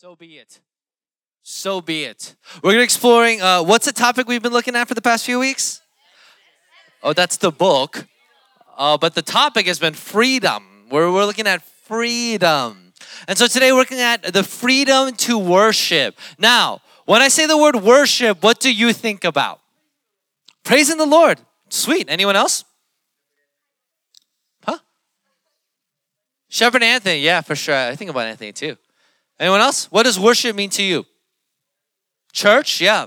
So be it. So be it. We're gonna exploring. Uh, what's the topic we've been looking at for the past few weeks? Oh, that's the book. Uh, but the topic has been freedom. We're, we're looking at freedom. And so today we're looking at the freedom to worship. Now, when I say the word worship, what do you think about? Praising the Lord. Sweet. Anyone else? Huh? Shepherd Anthony. Yeah, for sure. I think about Anthony too. Anyone else? What does worship mean to you? Church? Yeah.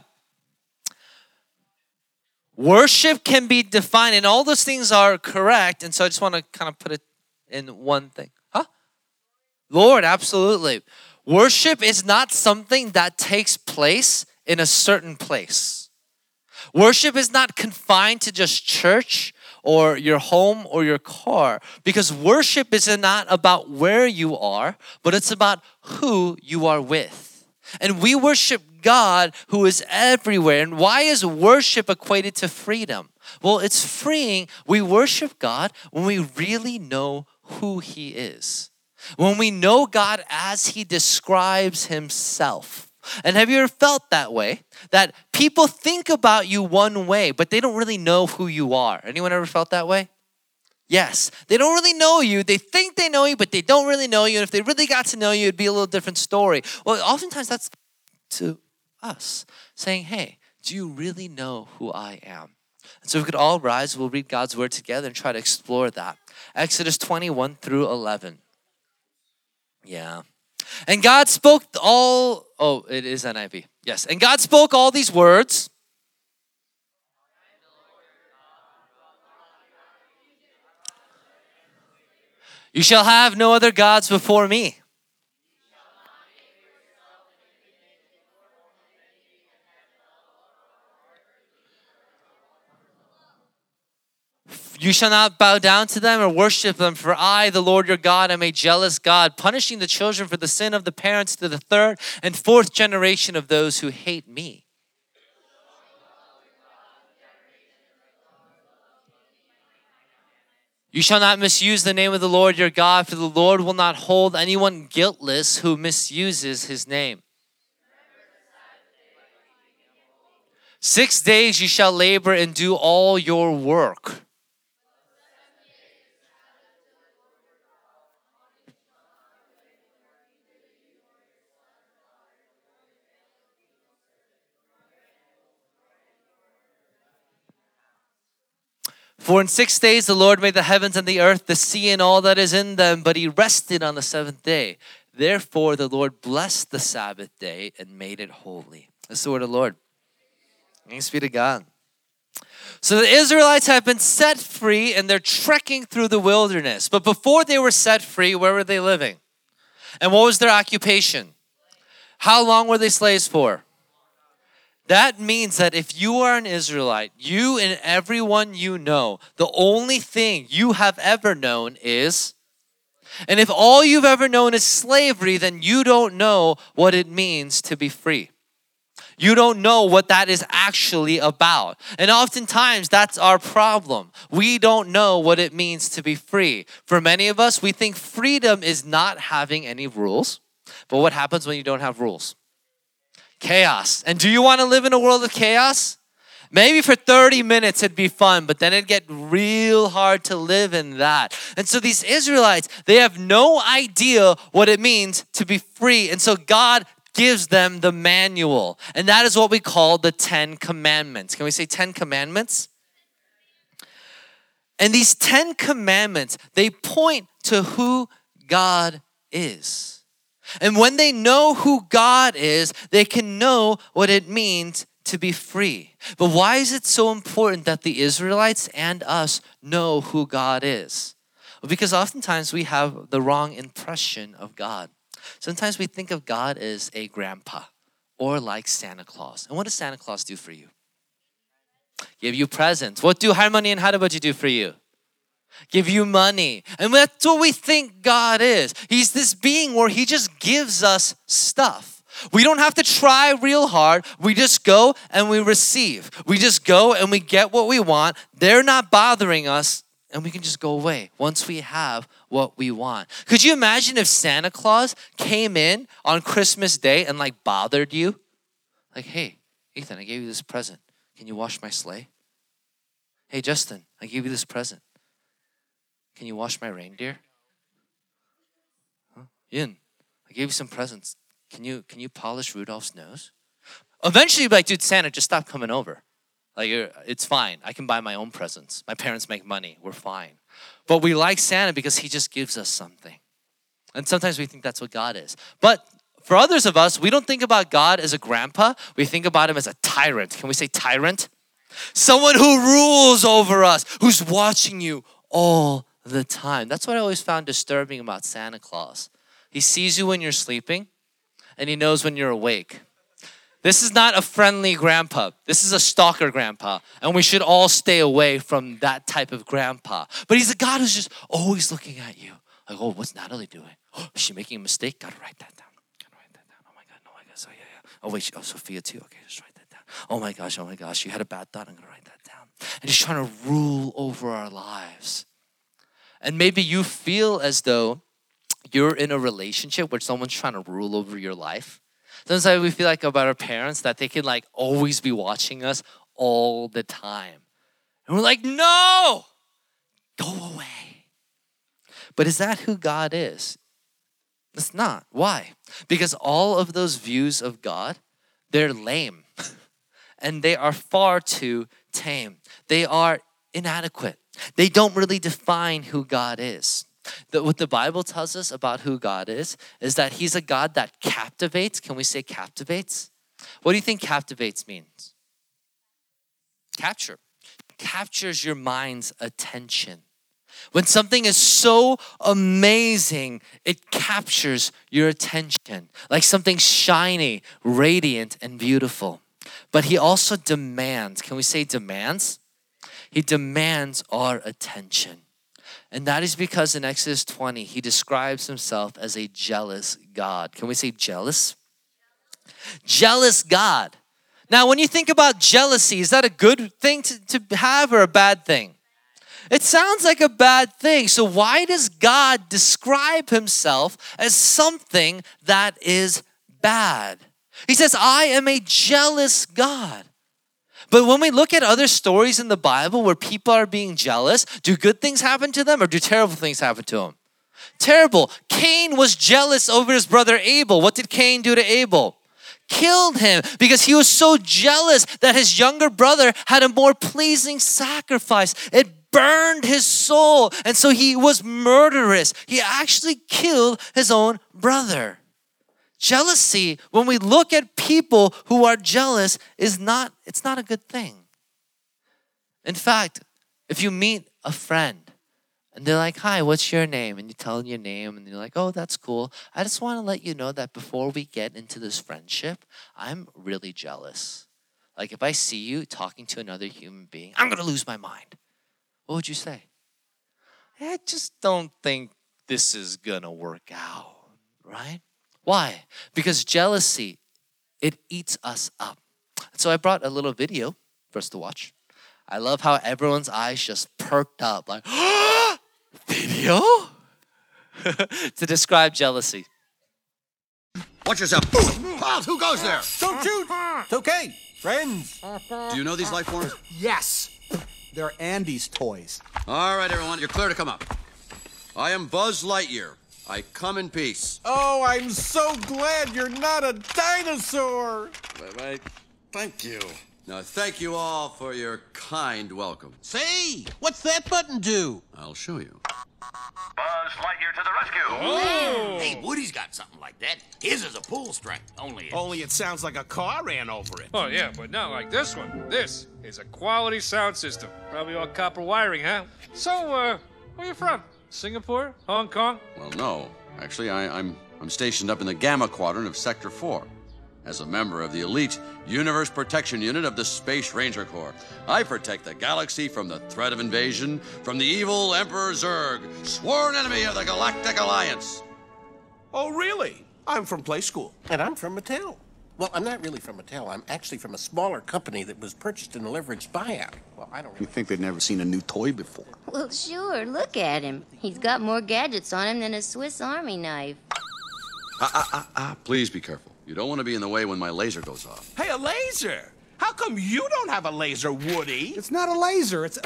Worship can be defined, and all those things are correct. And so I just want to kind of put it in one thing. Huh? Lord, absolutely. Worship is not something that takes place in a certain place. Worship is not confined to just church or your home or your car because worship is not about where you are, but it's about who you are with. And we worship God who is everywhere. And why is worship equated to freedom? Well, it's freeing. We worship God when we really know who He is. When we know God as He describes Himself. And have you ever felt that way? That people think about you one way, but they don't really know who you are. Anyone ever felt that way? Yes, they don't really know you. They think they know you, but they don't really know you. And if they really got to know you, it'd be a little different story. Well, oftentimes that's to us saying, Hey, do you really know who I am? And so we could all rise, we'll read God's word together and try to explore that. Exodus 21 through 11. Yeah. And God spoke all, oh, it is NIV. Yes. And God spoke all these words. You shall have no other gods before me. You shall not bow down to them or worship them, for I, the Lord your God, am a jealous God, punishing the children for the sin of the parents to the third and fourth generation of those who hate me. You shall not misuse the name of the Lord your God, for the Lord will not hold anyone guiltless who misuses his name. Six days you shall labor and do all your work. For in six days the Lord made the heavens and the earth, the sea, and all that is in them, but he rested on the seventh day. Therefore the Lord blessed the Sabbath day and made it holy. That's the word of the Lord. Thanks be to God. So the Israelites have been set free and they're trekking through the wilderness. But before they were set free, where were they living? And what was their occupation? How long were they slaves for? That means that if you are an Israelite, you and everyone you know, the only thing you have ever known is, and if all you've ever known is slavery, then you don't know what it means to be free. You don't know what that is actually about. And oftentimes that's our problem. We don't know what it means to be free. For many of us, we think freedom is not having any rules. But what happens when you don't have rules? Chaos. And do you want to live in a world of chaos? Maybe for 30 minutes it'd be fun, but then it'd get real hard to live in that. And so these Israelites, they have no idea what it means to be free. And so God gives them the manual. And that is what we call the 10 commandments. Can we say 10 commandments? And these 10 commandments, they point to who God is. And when they know who God is, they can know what it means to be free. But why is it so important that the Israelites and us know who God is? Well, because oftentimes we have the wrong impression of God. Sometimes we think of God as a grandpa or like Santa Claus. And what does Santa Claus do for you? Give you presents. What do Halmoni and Harabaji do for you? Give you money. And that's what we think God is. He's this being where He just gives us stuff. We don't have to try real hard. We just go and we receive. We just go and we get what we want. They're not bothering us, and we can just go away once we have what we want. Could you imagine if Santa Claus came in on Christmas Day and like bothered you? Like, hey, Ethan, I gave you this present. Can you wash my sleigh? Hey, Justin, I gave you this present. Can you wash my reindeer? Huh? I gave you some presents. Can you can you polish Rudolph's nose? Eventually, like, dude, Santa, just stop coming over. Like, it's fine. I can buy my own presents. My parents make money. We're fine. But we like Santa because he just gives us something. And sometimes we think that's what God is. But for others of us, we don't think about God as a grandpa. We think about him as a tyrant. Can we say tyrant? Someone who rules over us, who's watching you all the time. That's what I always found disturbing about Santa Claus. He sees you when you're sleeping and he knows when you're awake. This is not a friendly grandpa. This is a stalker grandpa. And we should all stay away from that type of grandpa. But he's a God who's just always looking at you. Like, oh, what's Natalie doing? Oh, is she making a mistake? Gotta write that down. Gotta write that down. Oh my God, oh my gosh. Oh, yeah, yeah. Oh, wait, oh, Sophia too. Okay, just write that down. Oh my gosh, oh my gosh. You had a bad thought. I'm gonna write that down. And he's trying to rule over our lives. And maybe you feel as though you're in a relationship where someone's trying to rule over your life Sometimes we feel like about our parents that they can like always be watching us all the time. And we're like, no, go away. But is that who God is? It's not. Why? Because all of those views of God, they're lame and they are far too tame. They are inadequate. They don't really define who God is. The, what the Bible tells us about who God is is that He's a God that captivates. Can we say captivates? What do you think captivates means? Capture. Captures your mind's attention. When something is so amazing, it captures your attention, like something shiny, radiant, and beautiful. But he also demands, can we say demands? He demands our attention. And that is because in Exodus 20, he describes himself as a jealous God. Can we say jealous? Jealous God. Now, when you think about jealousy, is that a good thing to, to have or a bad thing? It sounds like a bad thing. So, why does God describe himself as something that is bad? He says, I am a jealous God. But when we look at other stories in the Bible where people are being jealous, do good things happen to them or do terrible things happen to them? Terrible. Cain was jealous over his brother Abel. What did Cain do to Abel? Killed him because he was so jealous that his younger brother had a more pleasing sacrifice. It burned his soul. And so he was murderous. He actually killed his own brother. Jealousy, when we look at people who are jealous, is not, it's not a good thing. In fact, if you meet a friend and they're like, Hi, what's your name? And you tell them your name, and you're like, Oh, that's cool. I just want to let you know that before we get into this friendship, I'm really jealous. Like, if I see you talking to another human being, I'm going to lose my mind. What would you say? I just don't think this is going to work out, right? Why? Because jealousy, it eats us up. So I brought a little video for us to watch. I love how everyone's eyes just perked up, like, video? to describe jealousy. Watch yourself. Miles, who goes there? Don't shoot. It's okay. Friends. Do you know these life forms? Yes. They're Andy's toys. All right, everyone, you're clear to come up. I am Buzz Lightyear. I come in peace. Oh, I'm so glad you're not a dinosaur. Wait, thank you. Now, thank you all for your kind welcome. Say, what's that button do? I'll show you. Buzz Lightyear to the rescue! Oh. Hey, Woody's got something like that. His is a pull string. Only it's... Only it sounds like a car ran over it. Oh, yeah, but not like this one. This is a quality sound system. Probably all copper wiring, huh? So, uh, where you from? Singapore? Hong Kong? Well, no. Actually, I, I'm, I'm stationed up in the Gamma Quadrant of Sector 4 as a member of the elite Universe Protection Unit of the Space Ranger Corps. I protect the galaxy from the threat of invasion from the evil Emperor Zurg, sworn enemy of the Galactic Alliance. Oh, really? I'm from Playskool. And I'm from Mattel. Well, I'm not really from Mattel. I'm actually from a smaller company that was purchased in a leveraged buyout. Well, I don't You think they'd never seen a new toy before? Well, sure, look at him. He's got more gadgets on him than a Swiss Army knife. Ah, ah, ah, ah. Please be careful. You don't want to be in the way when my laser goes off. Hey, a laser? How come you don't have a laser, Woody? It's not a laser. It's a,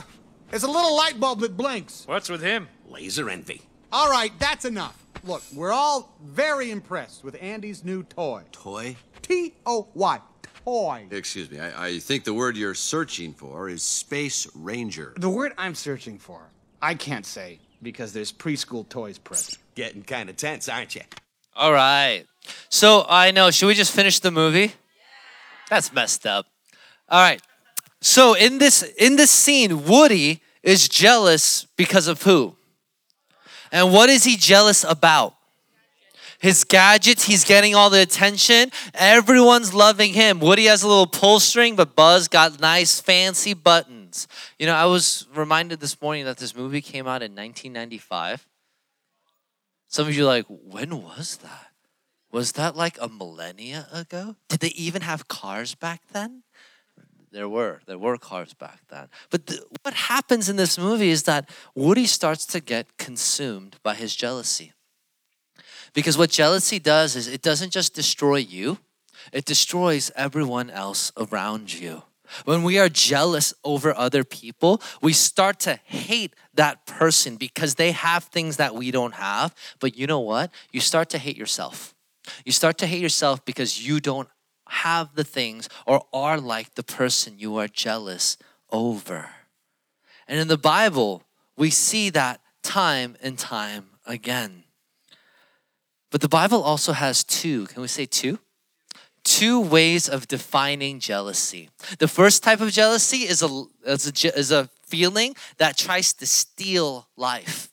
it's a little light bulb that blinks. What's with him? Laser envy. All right, that's enough. Look, we're all very impressed with Andy's new toy. Toy? T O Y. Toy. Excuse me. I, I think the word you're searching for is Space Ranger. The word I'm searching for, I can't say because there's preschool toys present. Getting kind of tense, aren't you? All right. So I know. Should we just finish the movie? That's messed up. All right. So in this in this scene, Woody is jealous because of who? And what is he jealous about? His gadgets, he's getting all the attention. Everyone's loving him. Woody has a little pull string, but Buzz got nice fancy buttons. You know, I was reminded this morning that this movie came out in 1995. Some of you like, when was that? Was that like a millennia ago? Did they even have cars back then? There were. There were cars back then. But the, what happens in this movie is that Woody starts to get consumed by his jealousy. Because what jealousy does is it doesn't just destroy you, it destroys everyone else around you. When we are jealous over other people, we start to hate that person because they have things that we don't have. But you know what? You start to hate yourself. You start to hate yourself because you don't have the things or are like the person you are jealous over. And in the Bible, we see that time and time again. But the Bible also has two, can we say two? Two ways of defining jealousy. The first type of jealousy is a, is a, is a feeling that tries to steal life.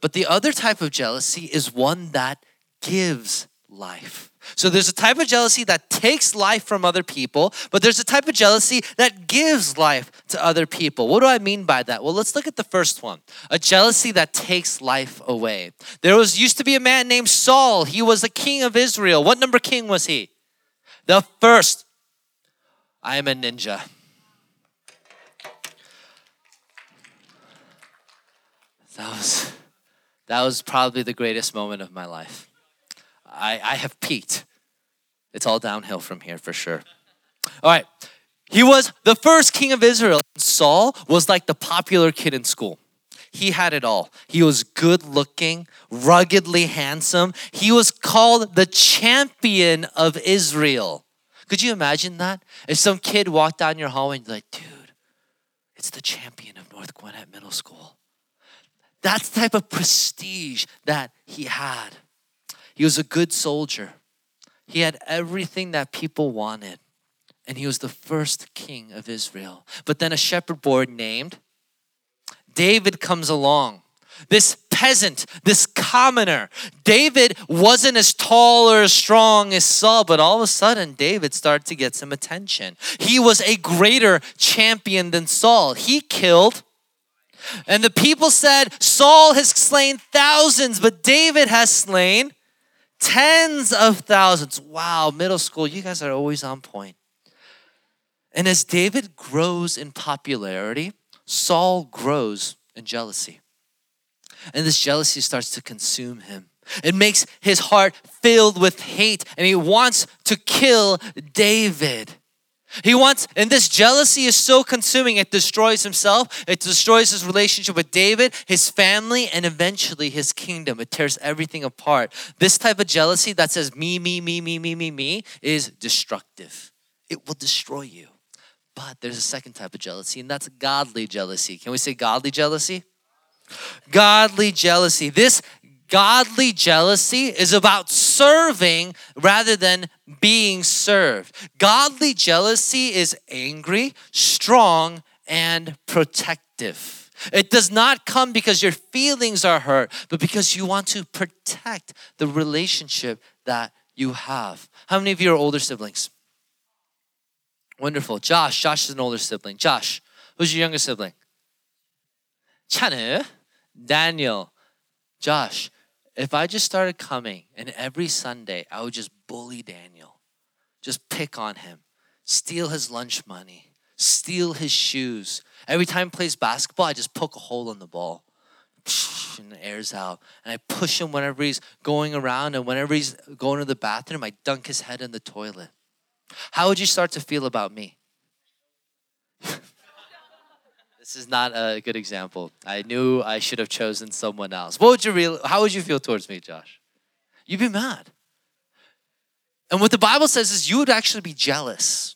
But the other type of jealousy is one that gives life. So there's a type of jealousy that takes life from other people, but there's a type of jealousy that gives life to other people. What do I mean by that? Well, let's look at the first one. A jealousy that takes life away. There was used to be a man named Saul. He was the king of Israel. What number king was he? The first. I am a ninja. That was that was probably the greatest moment of my life. I, I have peaked. It's all downhill from here for sure. All right. He was the first king of Israel. Saul was like the popular kid in school. He had it all. He was good looking, ruggedly handsome. He was called the champion of Israel. Could you imagine that? If some kid walked down your hallway and you're like, dude, it's the champion of North Gwinnett Middle School. That's the type of prestige that he had. He was a good soldier. He had everything that people wanted. And he was the first king of Israel. But then a shepherd boy named David comes along. This peasant, this commoner. David wasn't as tall or as strong as Saul, but all of a sudden, David started to get some attention. He was a greater champion than Saul. He killed and the people said, Saul has slain thousands, but David has slain Tens of thousands. Wow, middle school, you guys are always on point. And as David grows in popularity, Saul grows in jealousy. And this jealousy starts to consume him. It makes his heart filled with hate, and he wants to kill David. He wants, and this jealousy is so consuming, it destroys himself, it destroys his relationship with David, his family, and eventually his kingdom. It tears everything apart. This type of jealousy that says me, me, me, me, me, me, me is destructive. It will destroy you. But there's a second type of jealousy, and that's godly jealousy. Can we say godly jealousy? Godly jealousy. This Godly jealousy is about serving rather than being served. Godly jealousy is angry, strong, and protective. It does not come because your feelings are hurt, but because you want to protect the relationship that you have. How many of you are older siblings? Wonderful. Josh, Josh is an older sibling. Josh, who's your younger sibling? Chanu, Daniel, Josh if I just started coming and every Sunday I would just bully Daniel, just pick on him, steal his lunch money, steal his shoes. Every time he plays basketball, I just poke a hole in the ball. And the airs out. And I push him whenever he's going around, and whenever he's going to the bathroom, I dunk his head in the toilet. How would you start to feel about me? this is not a good example. I knew I should have chosen someone else. What would you real how would you feel towards me, Josh? You'd be mad. And what the Bible says is you would actually be jealous.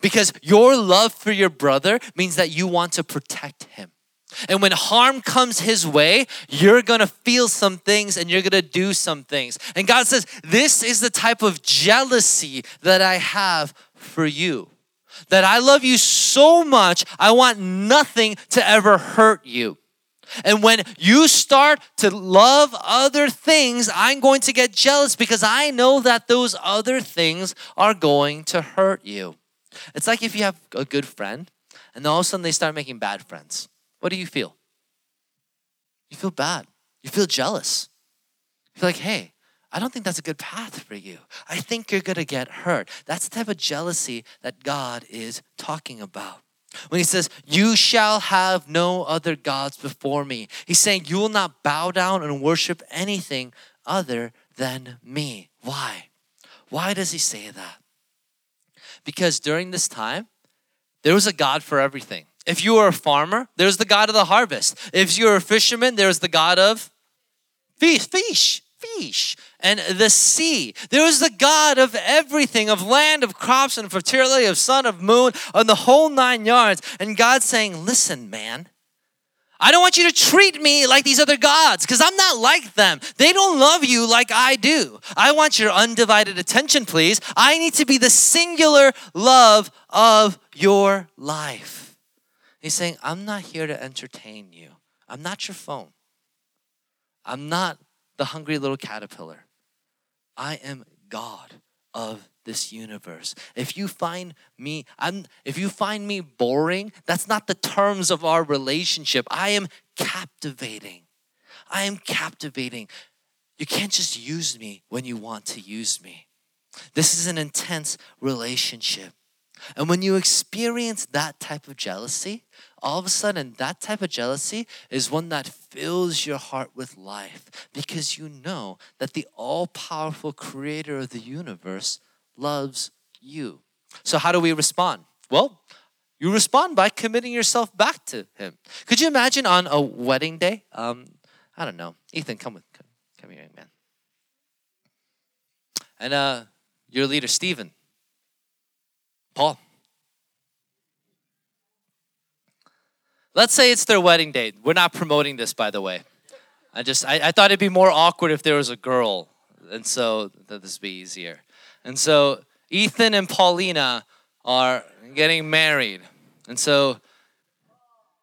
Because your love for your brother means that you want to protect him. And when harm comes his way, you're gonna feel some things and you're gonna do some things. And God says, This is the type of jealousy that I have for you. That I love you so much, I want nothing to ever hurt you. And when you start to love other things, I'm going to get jealous because I know that those other things are going to hurt you. It's like if you have a good friend and all of a sudden they start making bad friends. What do you feel? You feel bad. You feel jealous. You feel like, hey, I don't think that's a good path for you. I think you're going to get hurt. That's the type of jealousy that God is talking about. When he says, You shall have no other gods before me, he's saying, You will not bow down and worship anything other than me. Why? Why does he say that? Because during this time, there was a God for everything. If you were a farmer, there's the God of the harvest. If you're a fisherman, there's the God of fish, fish, fish, and the sea. There was the God of everything, of land, of crops, and fertility, of sun, of moon, on the whole nine yards. And God's saying, Listen, man, I don't want you to treat me like these other gods because I'm not like them. They don't love you like I do. I want your undivided attention, please. I need to be the singular love of your life. He's saying, I'm not here to entertain you. I'm not your phone. I'm not the hungry little caterpillar. I am God of this universe. If you find me I'm if you find me boring, that's not the terms of our relationship. I am captivating. I am captivating. You can't just use me when you want to use me. This is an intense relationship. And when you experience that type of jealousy, all of a sudden that type of jealousy is one that fills your heart with life because you know that the all powerful creator of the universe loves you. So, how do we respond? Well, you respond by committing yourself back to Him. Could you imagine on a wedding day? Um, I don't know. Ethan, come with, come, come here, man. And uh, your leader, Stephen, Paul. Let's say it's their wedding day. We're not promoting this, by the way. I just I, I thought it'd be more awkward if there was a girl, and so that this would be easier. And so Ethan and Paulina are getting married. And so,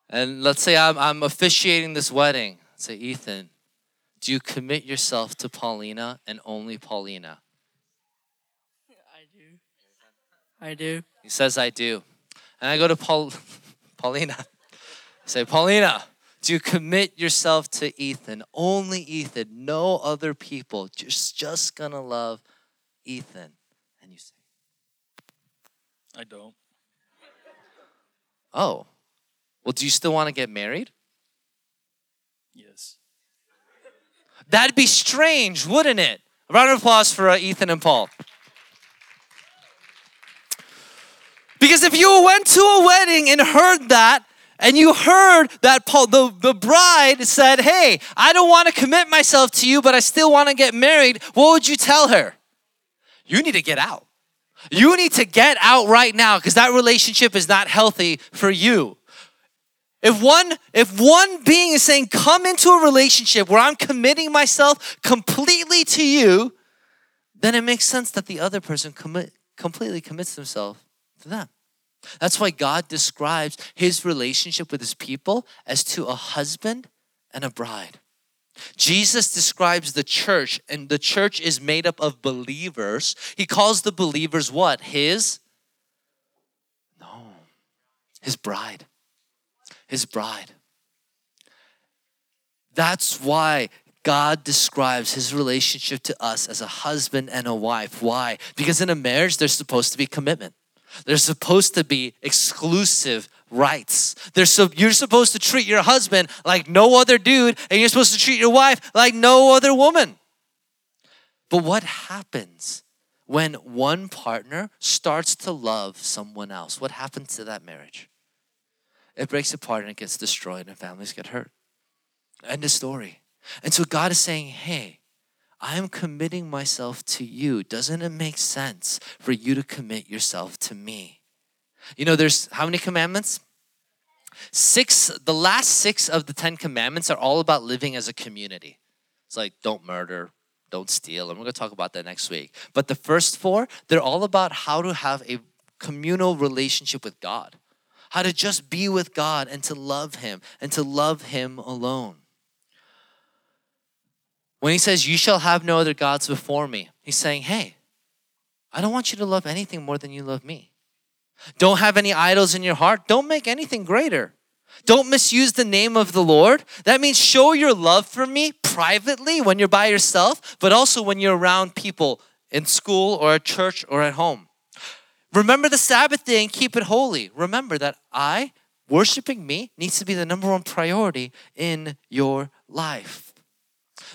and let's say I'm, I'm officiating this wedding. Say, Ethan, do you commit yourself to Paulina and only Paulina? I do. I do. He says, I do. And I go to Paul, Paulina. Say, Paulina, do you commit yourself to Ethan? Only Ethan, no other people. Just, just gonna love Ethan. And you say, I don't. Oh, well, do you still want to get married? Yes. That'd be strange, wouldn't it? A round of applause for uh, Ethan and Paul. Because if you went to a wedding and heard that, and you heard that Paul, the, the bride said, Hey, I don't want to commit myself to you, but I still want to get married, what would you tell her? You need to get out. You need to get out right now because that relationship is not healthy for you. If one if one being is saying come into a relationship where I'm committing myself completely to you, then it makes sense that the other person commit, completely commits themselves to them. That's why God describes his relationship with his people as to a husband and a bride. Jesus describes the church, and the church is made up of believers. He calls the believers what? His? No, his bride. His bride. That's why God describes his relationship to us as a husband and a wife. Why? Because in a marriage, there's supposed to be commitment. There's supposed to be exclusive rights. There's so you're supposed to treat your husband like no other dude, and you're supposed to treat your wife like no other woman. But what happens when one partner starts to love someone else? What happens to that marriage? It breaks apart and it gets destroyed, and families get hurt. End of story. And so God is saying, hey, I am committing myself to you. Doesn't it make sense for you to commit yourself to me? You know, there's how many commandments? Six, the last six of the Ten Commandments are all about living as a community. It's like don't murder, don't steal, and we're gonna talk about that next week. But the first four, they're all about how to have a communal relationship with God, how to just be with God and to love Him and to love Him alone. When He says, You shall have no other gods before me, He's saying, Hey, I don't want you to love anything more than you love me. Don't have any idols in your heart. Don't make anything greater. Don't misuse the name of the Lord. That means show your love for me privately when you're by yourself, but also when you're around people in school or at church or at home. Remember the Sabbath day and keep it holy. Remember that I, worshiping me, needs to be the number one priority in your life.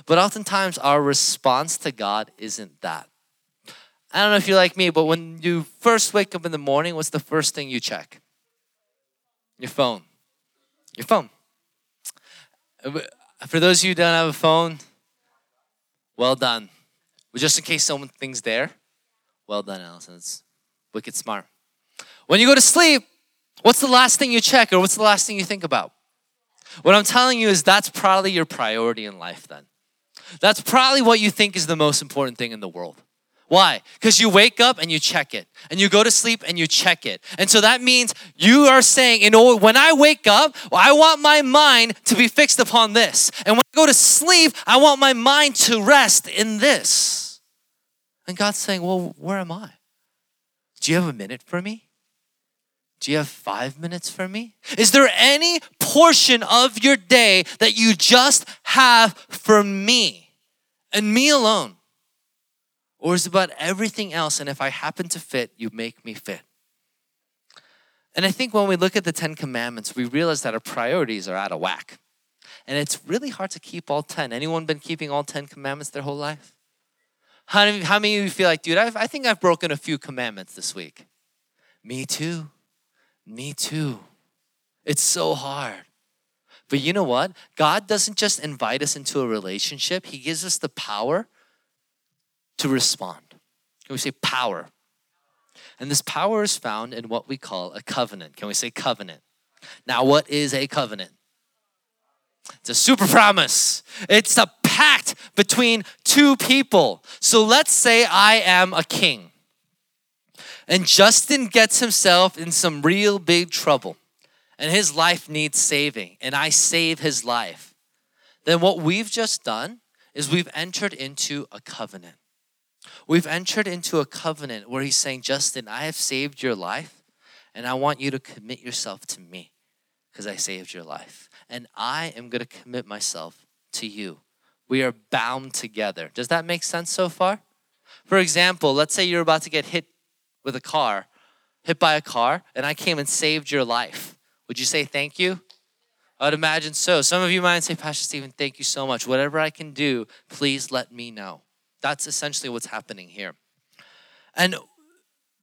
But oftentimes, our response to God isn't that. I don't know if you're like me, but when you first wake up in the morning, what's the first thing you check? Your phone. Your phone. Uh, for those of you who don't have a phone, well done. But just in case someone thinks there, well done, Allison. It's wicked smart. When you go to sleep, what's the last thing you check or what's the last thing you think about? What I'm telling you is that's probably your priority in life then. That's probably what you think is the most important thing in the world. Why? Because you wake up and you check it, and you go to sleep and you check it. And so that means you are saying, you know, when I wake up, I want my mind to be fixed upon this. And when I go to sleep, I want my mind to rest in this. And God's saying, well, where am I? Do you have a minute for me? Do you have five minutes for me? Is there any portion of your day that you just have for me and me alone? Or is it about everything else? And if I happen to fit, you make me fit. And I think when we look at the Ten Commandments, we realize that our priorities are out of whack. And it's really hard to keep all 10. Anyone been keeping all 10 commandments their whole life? How many, how many of you feel like, dude, I've, I think I've broken a few commandments this week? Me too. Me too. It's so hard. But you know what? God doesn't just invite us into a relationship, He gives us the power to respond. Can we say power? And this power is found in what we call a covenant. Can we say covenant? Now, what is a covenant? It's a super promise. It's a pact between two people. So let's say I am a king. And Justin gets himself in some real big trouble. And his life needs saving. And I save his life. Then what we've just done is we've entered into a covenant. We've entered into a covenant where he's saying, Justin, I have saved your life, and I want you to commit yourself to me because I saved your life. And I am going to commit myself to you. We are bound together. Does that make sense so far? For example, let's say you're about to get hit with a car, hit by a car, and I came and saved your life. Would you say thank you? I would imagine so. Some of you might say, Pastor Stephen, thank you so much. Whatever I can do, please let me know. That's essentially what's happening here. And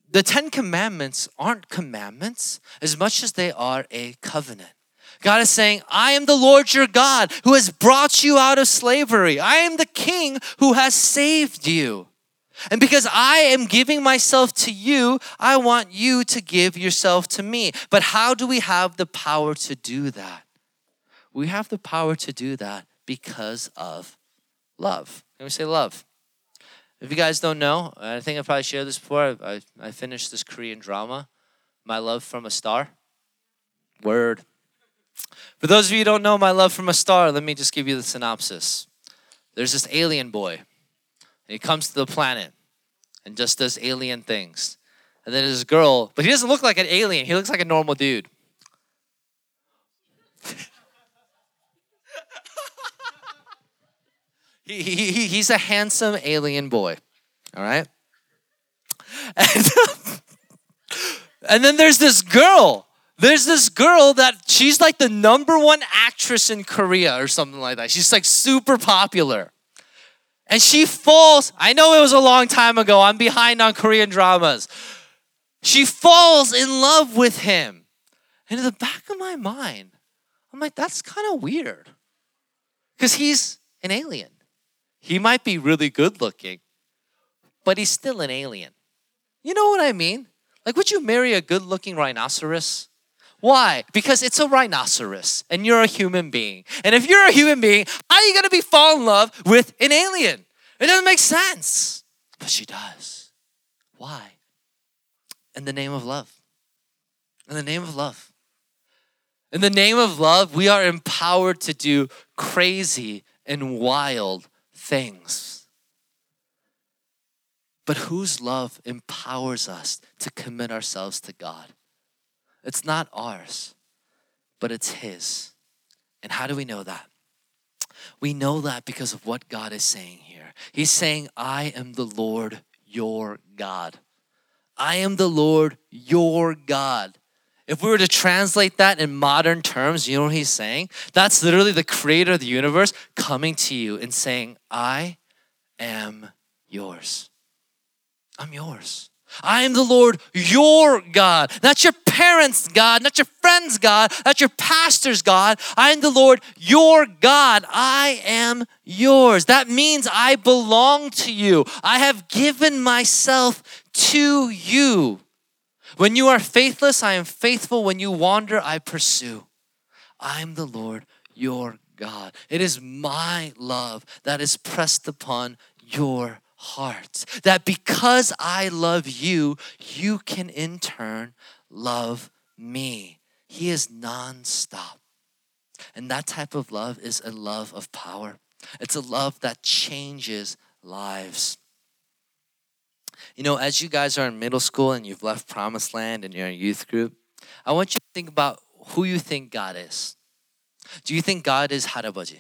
the Ten Commandments aren't commandments as much as they are a covenant. God is saying, I am the Lord your God who has brought you out of slavery. I am the King who has saved you. And because I am giving myself to you, I want you to give yourself to me. But how do we have the power to do that? We have the power to do that because of love. Can we say love? If you guys don't know, I think I probably shared this before. I, I finished this Korean drama, My Love from a Star. Word. For those of you who don't know My Love from a Star, let me just give you the synopsis. There's this alien boy, he comes to the planet and just does alien things. And then this girl, but he doesn't look like an alien, he looks like a normal dude. He, he, he's a handsome alien boy. All right? And And then there's this girl. There's this girl that she's like the number one actress in Korea or something like that. She's like super popular. And she falls. I know it was a long time ago. I'm behind on Korean dramas. She falls in love with him. And in the back of my mind, I'm like, that's kind of weird. Because he's an alien. He might be really good looking, but he's still an alien. You know what I mean? Like, would you marry a good looking rhinoceros? Why? Because it's a rhinoceros and you're a human being. And if you're a human being, how are you going to be fall in love with an alien? It doesn't make sense. But she does. Why? In the name of love. In the name of love. In the name of love, we are empowered to do crazy and wild things. But whose love empowers us to commit ourselves to God? It's not ours, but it's His. And how do we know that? We know that because of what God is saying here. He's saying, I am the Lord your God. I am the Lord your God. If we were to translate that in modern terms, you know what he's saying? That's literally the creator of the universe coming to you and saying, I am yours. I'm yours. I am the Lord your God, not your parents' God, not your friends' God, not your pastor's God. I am the Lord your God. I am yours. That means I belong to you. I have given myself to you. When you are faithless, I am faithful. When you wander, I pursue. I am the Lord your God. It is my love that is pressed upon your heart. That because I love you, you can in turn love me. He is nonstop. And that type of love is a love of power. It's a love that changes lives. You know, as you guys are in middle school and you've left Promised Land and you're in youth group, I want you to think about who you think God is. Do you think God is Harabaji,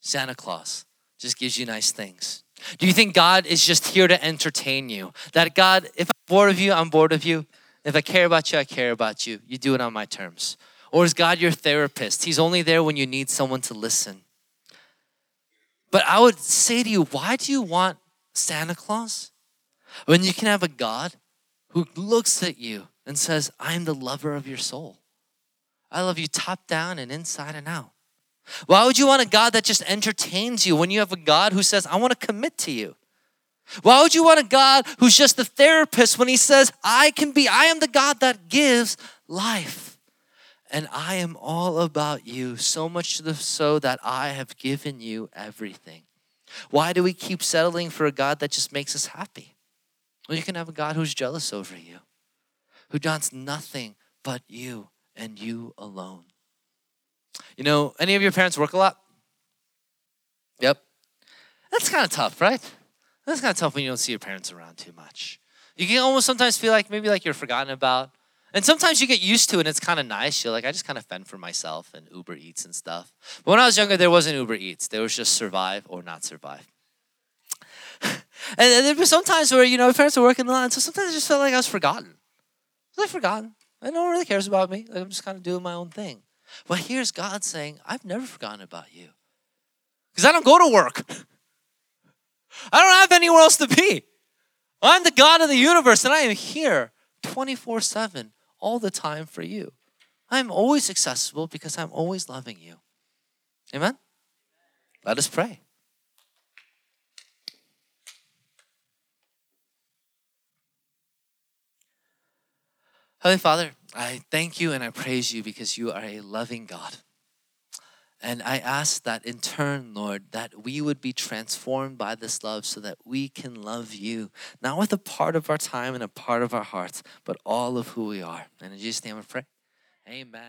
Santa Claus, just gives you nice things? Do you think God is just here to entertain you? That God, if I'm bored of you, I'm bored of you. If I care about you, I care about you. You do it on my terms. Or is God your therapist? He's only there when you need someone to listen. But I would say to you, why do you want Santa Claus? When you can have a God who looks at you and says, I'm the lover of your soul. I love you top down and inside and out. Why would you want a God that just entertains you when you have a God who says, I want to commit to you? Why would you want a God who's just a therapist when he says, I can be, I am the God that gives life? And I am all about you, so much so that I have given you everything. Why do we keep settling for a God that just makes us happy? Well, you can have a God who's jealous over you, who wants nothing but you and you alone. You know, any of your parents work a lot? Yep. That's kind of tough, right? That's kind of tough when you don't see your parents around too much. You can almost sometimes feel like maybe like you're forgotten about. And sometimes you get used to it and it's kind of nice. You're like, I just kind of fend for myself and Uber Eats and stuff. But when I was younger, there wasn't Uber Eats. There was just survive or not survive. and, there were some times where, you know, my parents were working a lot. And so sometimes I just felt like I was forgotten. I was like forgotten. And no one really cares about me. Like I'm just kind of doing my own thing. But here's God saying, I've never forgotten about you. Because I don't go to work. I don't have anywhere else to be. I'm the God of the universe and I am here 24 7 all the time for you. I'm always accessible because I'm always loving you. Amen? Let us pray. Heavenly Father, I thank you and I praise you because you are a loving God. And I ask that in turn, Lord, that we would be transformed by this love so that we can love you, not with a part of our time and a part of our hearts, but all of who we are. And in Jesus' name I pray. Amen.